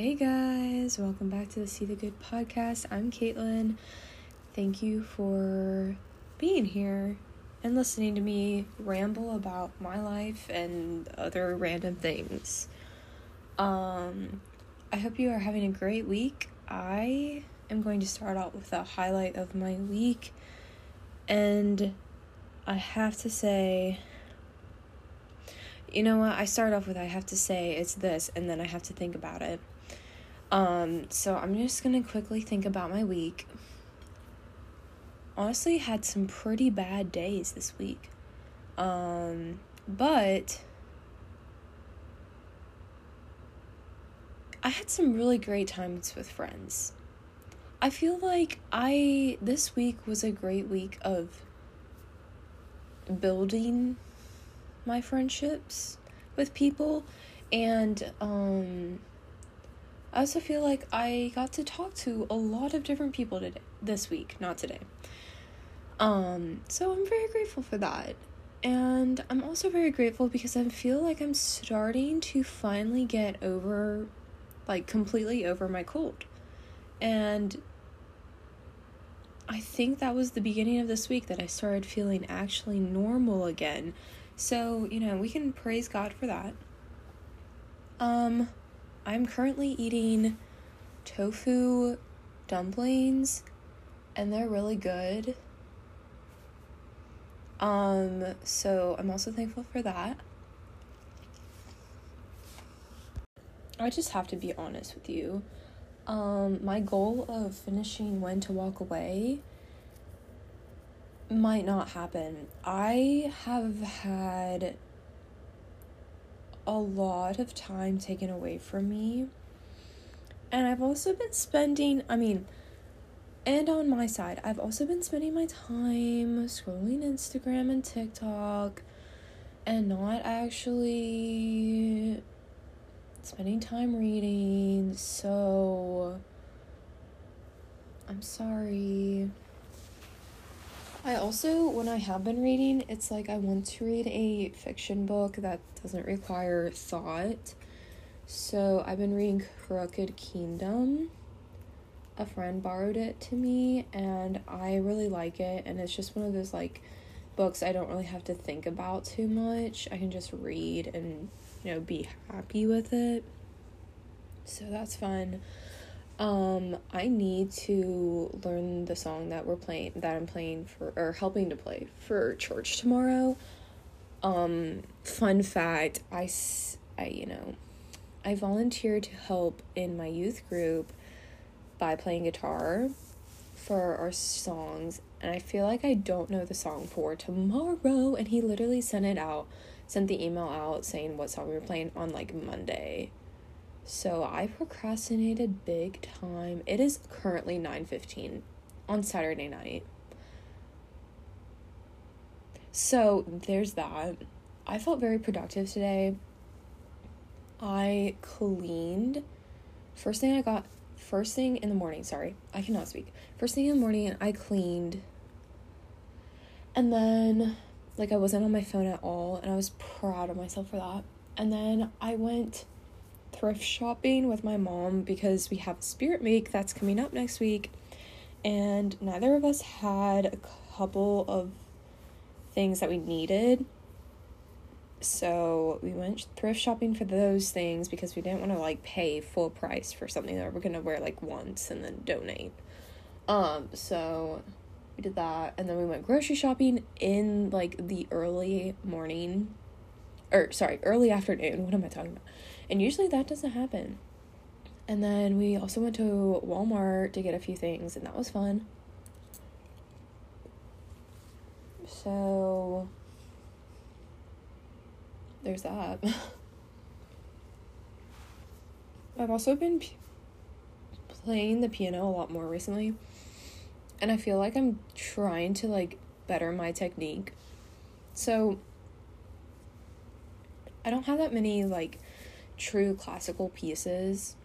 Hey guys, welcome back to the See the Good podcast. I'm Caitlin. Thank you for being here and listening to me ramble about my life and other random things. Um, I hope you are having a great week. I am going to start out with a highlight of my week, and I have to say, you know what? I start off with I have to say it's this, and then I have to think about it. Um, so I'm just gonna quickly think about my week. Honestly, had some pretty bad days this week. Um, but I had some really great times with friends. I feel like I this week was a great week of building my friendships with people and um I also feel like I got to talk to a lot of different people today this week, not today. Um so I'm very grateful for that. And I'm also very grateful because I feel like I'm starting to finally get over like completely over my cold. And I think that was the beginning of this week that I started feeling actually normal again. So, you know, we can praise God for that. Um, I'm currently eating tofu dumplings and they're really good. Um, so I'm also thankful for that. I just have to be honest with you. Um, my goal of finishing When to Walk Away might not happen. I have had a lot of time taken away from me. And I've also been spending, I mean, and on my side, I've also been spending my time scrolling Instagram and TikTok and not actually spending time reading. So I'm sorry. I also, when I have been reading, it's like I want to read a fiction book that doesn't require thought. So I've been reading Crooked Kingdom. A friend borrowed it to me, and I really like it. And it's just one of those like books I don't really have to think about too much. I can just read and, you know, be happy with it. So that's fun. Um, I need to learn the song that we're playing that I'm playing for or helping to play for church tomorrow. Um, fun fact, I I you know, I volunteered to help in my youth group by playing guitar for our songs and I feel like I don't know the song for tomorrow and he literally sent it out, sent the email out saying what song we were playing on like Monday. So I procrastinated big time. It is currently 9:15 on Saturday night. So there's that. I felt very productive today. I cleaned. First thing I got first thing in the morning, sorry. I cannot speak. First thing in the morning, I cleaned. And then like I wasn't on my phone at all and I was proud of myself for that. And then I went thrift shopping with my mom because we have a spirit week that's coming up next week. And neither of us had a couple of things that we needed. So we went thrift shopping for those things because we didn't want to like pay full price for something that we're gonna wear like once and then donate. Um so we did that and then we went grocery shopping in like the early morning or sorry early afternoon. What am i talking about and usually that doesn't happen. And then we also went to Walmart to get a few things, and that was fun. So, there's that. I've also been p- playing the piano a lot more recently. And I feel like I'm trying to like better my technique. So I don't have that many like true classical pieces,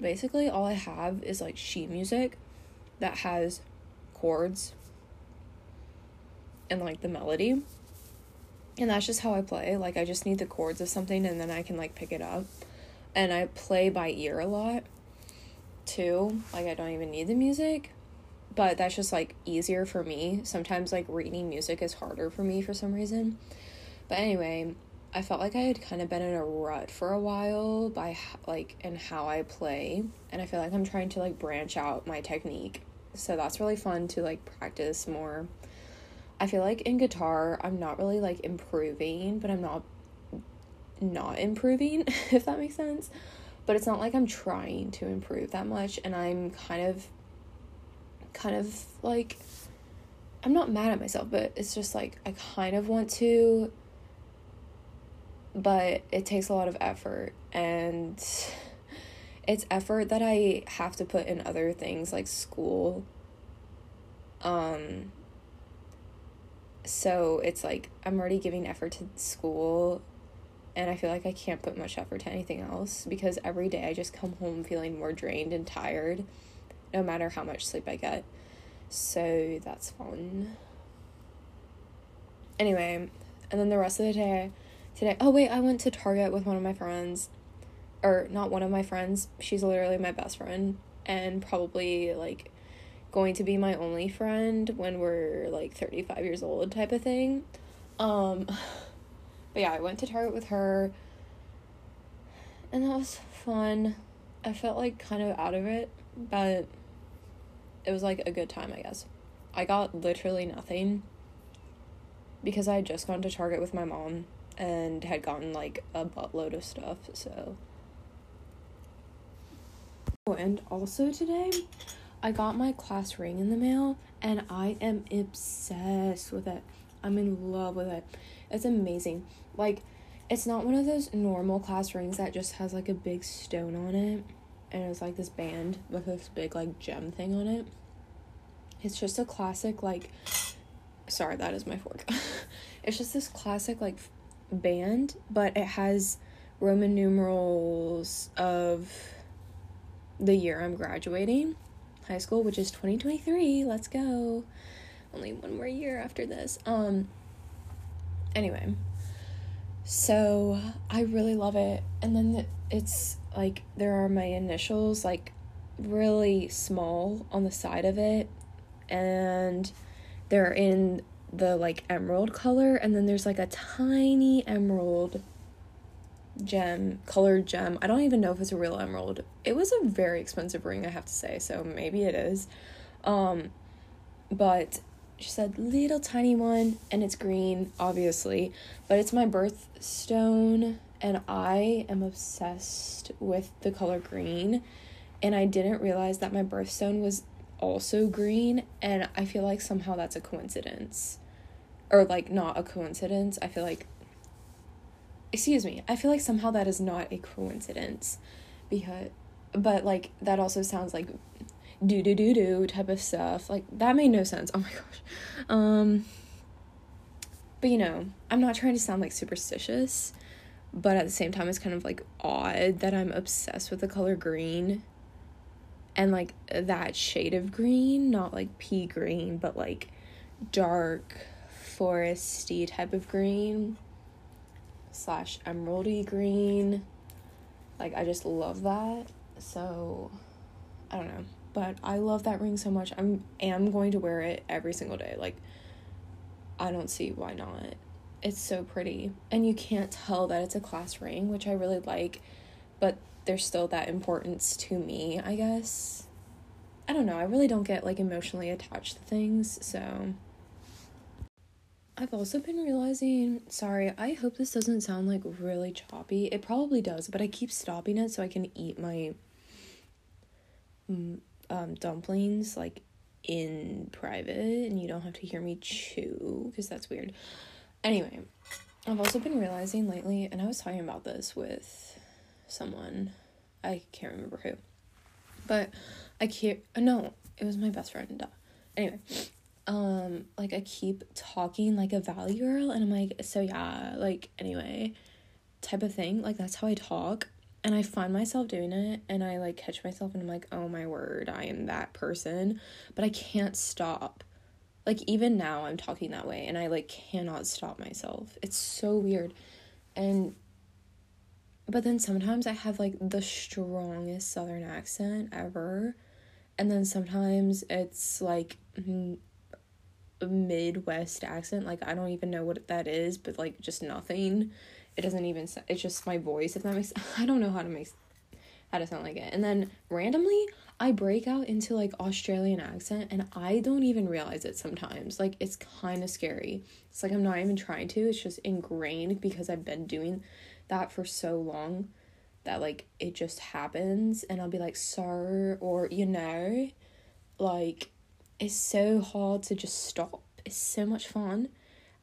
basically all I have is like sheet music that has chords and like the melody. And that's just how I play. Like I just need the chords of something and then I can like pick it up. and I play by ear a lot too. Like I don't even need the music, but that's just like easier for me. Sometimes like reading music is harder for me for some reason. But anyway, I felt like I had kind of been in a rut for a while by like in how I play, and I feel like I'm trying to like branch out my technique. So that's really fun to like practice more. I feel like in guitar, I'm not really like improving, but I'm not not improving, if that makes sense. But it's not like I'm trying to improve that much and I'm kind of kind of like I'm not mad at myself, but it's just like I kind of want to but it takes a lot of effort and it's effort that I have to put in other things like school. Um so it's like I'm already giving effort to school and I feel like I can't put much effort to anything else because every day I just come home feeling more drained and tired no matter how much sleep I get. So that's fun. Anyway, and then the rest of the day today, oh wait, I went to Target with one of my friends or not one of my friends, she's literally my best friend and probably like going to be my only friend when we're like 35 years old type of thing. Um but yeah, I went to Target with her and that was fun. I felt like kind of out of it, but it was like a good time, I guess. I got literally nothing because I had just gone to Target with my mom and had gotten like a buttload of stuff, so. Oh, and also today, I got my class ring in the mail and I am obsessed with it. I'm in love with it. It's amazing. Like, it's not one of those normal class rings that just has like a big stone on it and it's like this band with this big like gem thing on it. It's just a classic like sorry, that is my fork. it's just this classic like band, but it has Roman numerals of the year I'm graduating high school, which is 2023. Let's go. Only one more year after this. Um anyway, so I really love it. And then it's like there are my initials like really small on the side of it and they're in the like emerald color and then there's like a tiny emerald gem colored gem. I don't even know if it's a real emerald. It was a very expensive ring i have to say so maybe it is. Um but she said little tiny one and it's green obviously but it's my birthstone and i am obsessed with the color green and i didn't realize that my birthstone was also green and i feel like somehow that's a coincidence or like not a coincidence i feel like excuse me i feel like somehow that is not a coincidence because but like that also sounds like do do do do type of stuff. Like that made no sense. Oh my gosh. Um but you know, I'm not trying to sound like superstitious, but at the same time it's kind of like odd that I'm obsessed with the color green and like that shade of green, not like pea green, but like dark foresty type of green slash emeraldy green. Like I just love that. So I don't know but I love that ring so much. I'm am going to wear it every single day. Like I don't see why not. It's so pretty. And you can't tell that it's a class ring, which I really like, but there's still that importance to me, I guess. I don't know. I really don't get like emotionally attached to things, so I've also been realizing, sorry, I hope this doesn't sound like really choppy. It probably does, but I keep stopping it so I can eat my mm, um, dumplings like in private and you don't have to hear me chew because that's weird. Anyway, I've also been realizing lately, and I was talking about this with someone, I can't remember who, but I can't, no, it was my best friend. Anyway, um, like I keep talking like a valley girl, and I'm like, so yeah, like anyway, type of thing. Like that's how I talk and I find myself doing it and I like catch myself and I'm like, "Oh my word, I am that person." But I can't stop. Like even now I'm talking that way and I like cannot stop myself. It's so weird. And but then sometimes I have like the strongest southern accent ever. And then sometimes it's like Midwest accent. Like I don't even know what that is, but like just nothing. It doesn't even. It's just my voice. If that makes. I don't know how to make how to sound like it. And then randomly, I break out into like Australian accent, and I don't even realize it sometimes. Like it's kind of scary. It's like I'm not even trying to. It's just ingrained because I've been doing that for so long that like it just happens and I'll be like sir or you know like it's so hard to just stop. It's so much fun.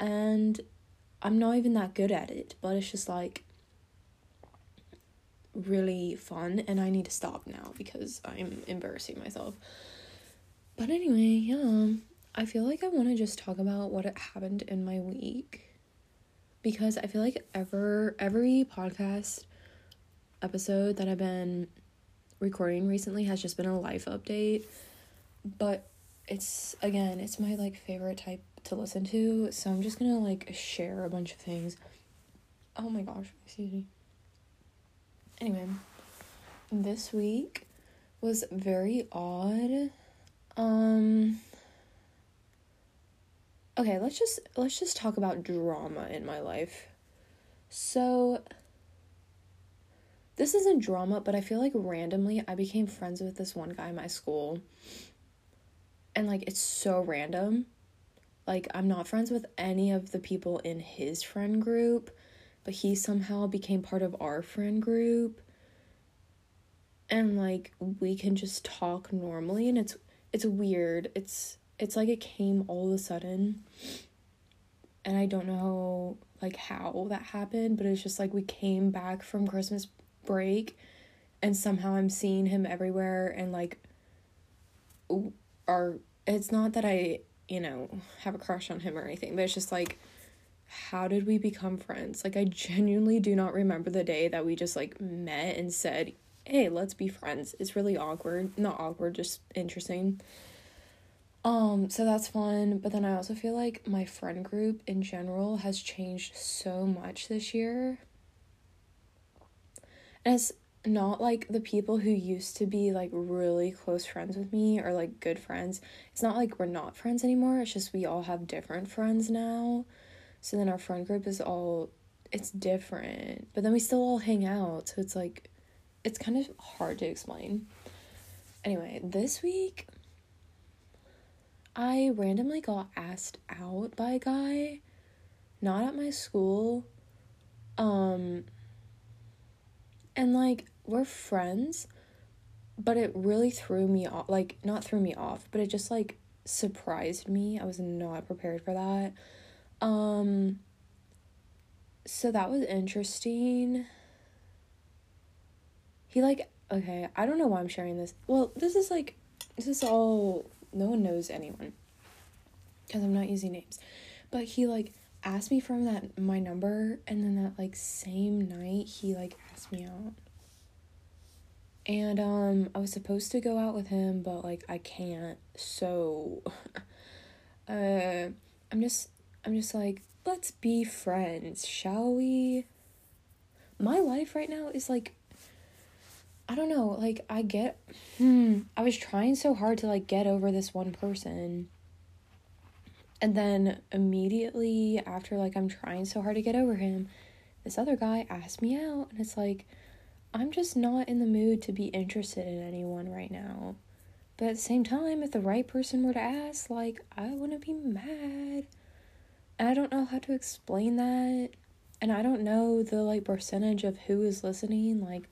And I'm not even that good at it but it's just like really fun and I need to stop now because I'm embarrassing myself. But anyway yeah. I feel like I want to just talk about what happened in my week because I feel like ever every podcast episode that I've been recording recently has just been a life update. But it's again, it's my like favorite type to listen to, so I'm just gonna like share a bunch of things. Oh my gosh, excuse me. Anyway, this week was very odd. Um okay let's just let's just talk about drama in my life so this isn't drama but i feel like randomly i became friends with this one guy in my school and like it's so random. Like i'm not friends with any of the people in his friend group but he somehow became part of our friend group. And like we can just talk normally and it's it's weird. It's it's like it came all of a sudden. And I don't know like how that happened, but it's just like we came back from Christmas break and somehow I'm seeing him everywhere and like are it's not that I, you know, have a crush on him or anything, but it's just like how did we become friends? Like I genuinely do not remember the day that we just like met and said, "Hey, let's be friends." It's really awkward. Not awkward, just interesting. Um, so that's fun, but then I also feel like my friend group in general has changed so much this year. And it's not like the people who used to be like really close friends with me or like good friends. It's not like we're not friends anymore. It's just we all have different friends now. So then our friend group is all it's different. But then we still all hang out. So it's like it's kind of hard to explain. Anyway, this week I randomly got asked out by a guy, not at my school. Um, and like, we're friends, but it really threw me off. Like, not threw me off, but it just like surprised me. I was not prepared for that. Um, so that was interesting. He like, okay, I don't know why I'm sharing this. Well, this is like, this is all no one knows anyone because I'm not using names. But he like asked me from that my number and then that like same night he like asked me out. And um I was supposed to go out with him but like I can't. So uh I'm just I'm just like let's be friends, shall we? My life right now is like I don't know, like I get hmm, I was trying so hard to like get over this one person. And then immediately after like I'm trying so hard to get over him, this other guy asked me out and it's like I'm just not in the mood to be interested in anyone right now. But at the same time, if the right person were to ask, like I wouldn't be mad. And I don't know how to explain that. And I don't know the like percentage of who is listening, like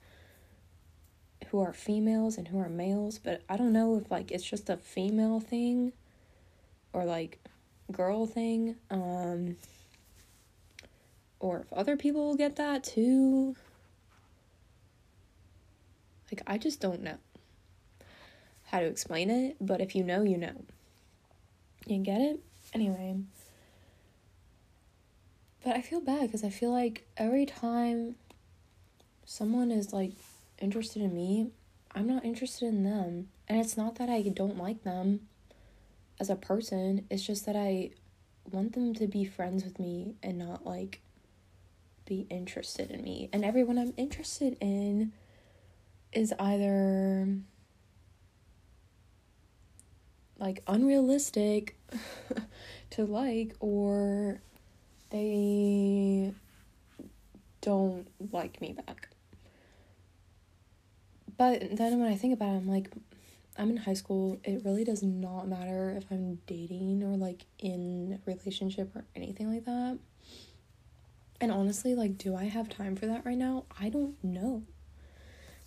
who are females and who are males, but I don't know if like it's just a female thing or like girl thing. Um or if other people will get that too. Like I just don't know how to explain it, but if you know, you know. You get it? Anyway. But I feel bad because I feel like every time someone is like interested in me, I'm not interested in them. And it's not that I don't like them as a person, it's just that I want them to be friends with me and not like be interested in me. And everyone I'm interested in is either like unrealistic to like or they don't like me back. But then when I think about it, I'm like, I'm in high school. It really does not matter if I'm dating or like in relationship or anything like that. And honestly, like, do I have time for that right now? I don't know.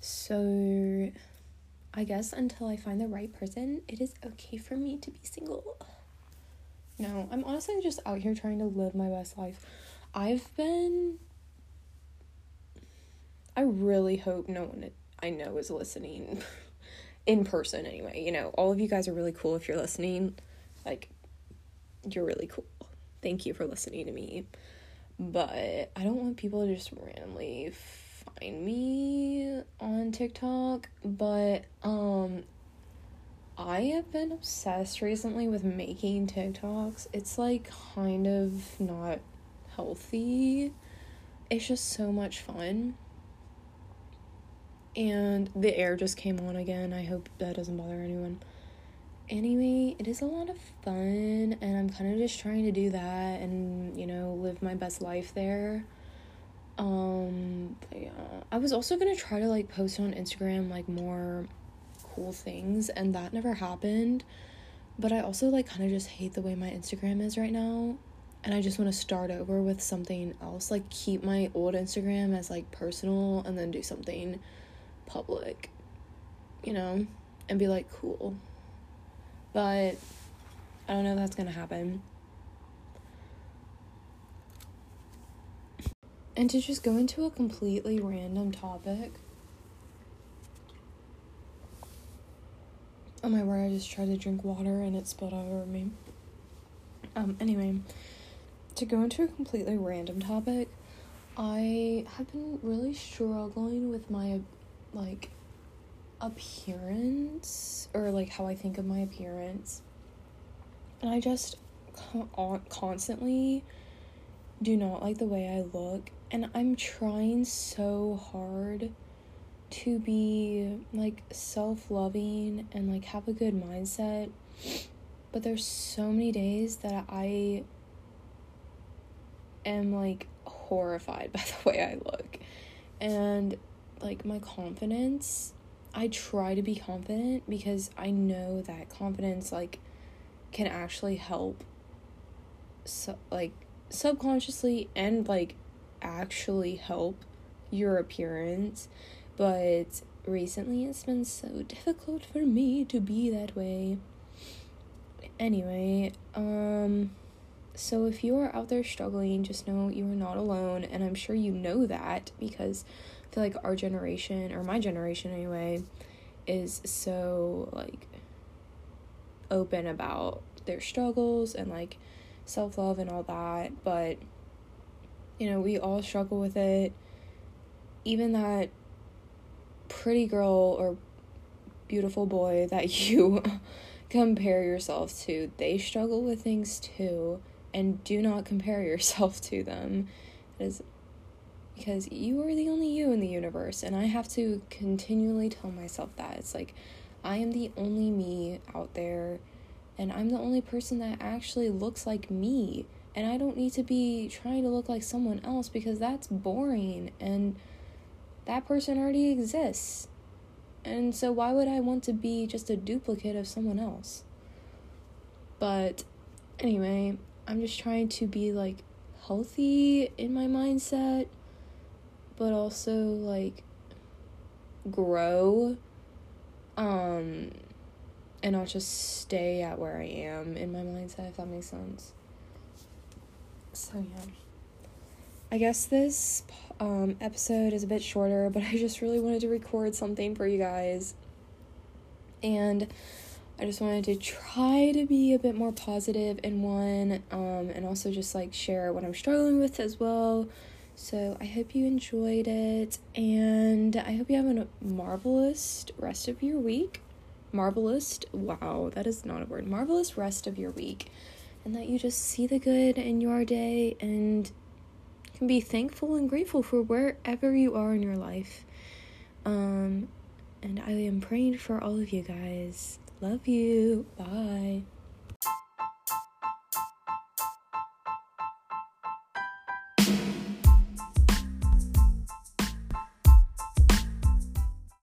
So, I guess until I find the right person, it is okay for me to be single. No, I'm honestly just out here trying to live my best life. I've been. I really hope no one I know is listening in person anyway. You know, all of you guys are really cool if you're listening. Like, you're really cool. Thank you for listening to me. But I don't want people to just randomly find me on TikTok. But, um, I have been obsessed recently with making TikToks. It's like kind of not healthy. It's just so much fun and the air just came on again. I hope that doesn't bother anyone. Anyway, it is a lot of fun, and I'm kind of just trying to do that and you know live my best life there. Um, yeah, I was also gonna try to like post on Instagram like more cool things, and that never happened. But I also like kind of just hate the way my Instagram is right now, and I just want to start over with something else. Like keep my old Instagram as like personal, and then do something public, you know, and be like, cool. But I don't know if that's gonna happen. And to just go into a completely random topic. Oh my word, I just tried to drink water and it spilled over me. Um, anyway, to go into a completely random topic, I have been really struggling with my like appearance or like how I think of my appearance. And I just constantly do not like the way I look and I'm trying so hard to be like self-loving and like have a good mindset. But there's so many days that I am like horrified by the way I look. And like my confidence I try to be confident because I know that confidence like can actually help so like subconsciously and like actually help your appearance but recently it's been so difficult for me to be that way. Anyway um so if you are out there struggling just know you are not alone and i'm sure you know that because I feel like our generation or my generation anyway is so like open about their struggles and like self-love and all that but you know we all struggle with it. Even that pretty girl or beautiful boy that you compare yourself to they struggle with things too and do not compare yourself to them. It is because you are the only you in the universe and I have to continually tell myself that. It's like I am the only me out there and I'm the only person that actually looks like me and I don't need to be trying to look like someone else because that's boring and that person already exists. And so why would I want to be just a duplicate of someone else? But anyway, I'm just trying to be like healthy in my mindset but also like grow um and not just stay at where I am in my mindset if that makes sense. So yeah. I guess this um episode is a bit shorter, but I just really wanted to record something for you guys. And I just wanted to try to be a bit more positive in one um and also just like share what I'm struggling with as well so I hope you enjoyed it, and I hope you have a marvelous rest of your week. Marvelous, wow, that is not a word. Marvelous rest of your week, and that you just see the good in your day and can be thankful and grateful for wherever you are in your life. Um, and I am praying for all of you guys. Love you. Bye.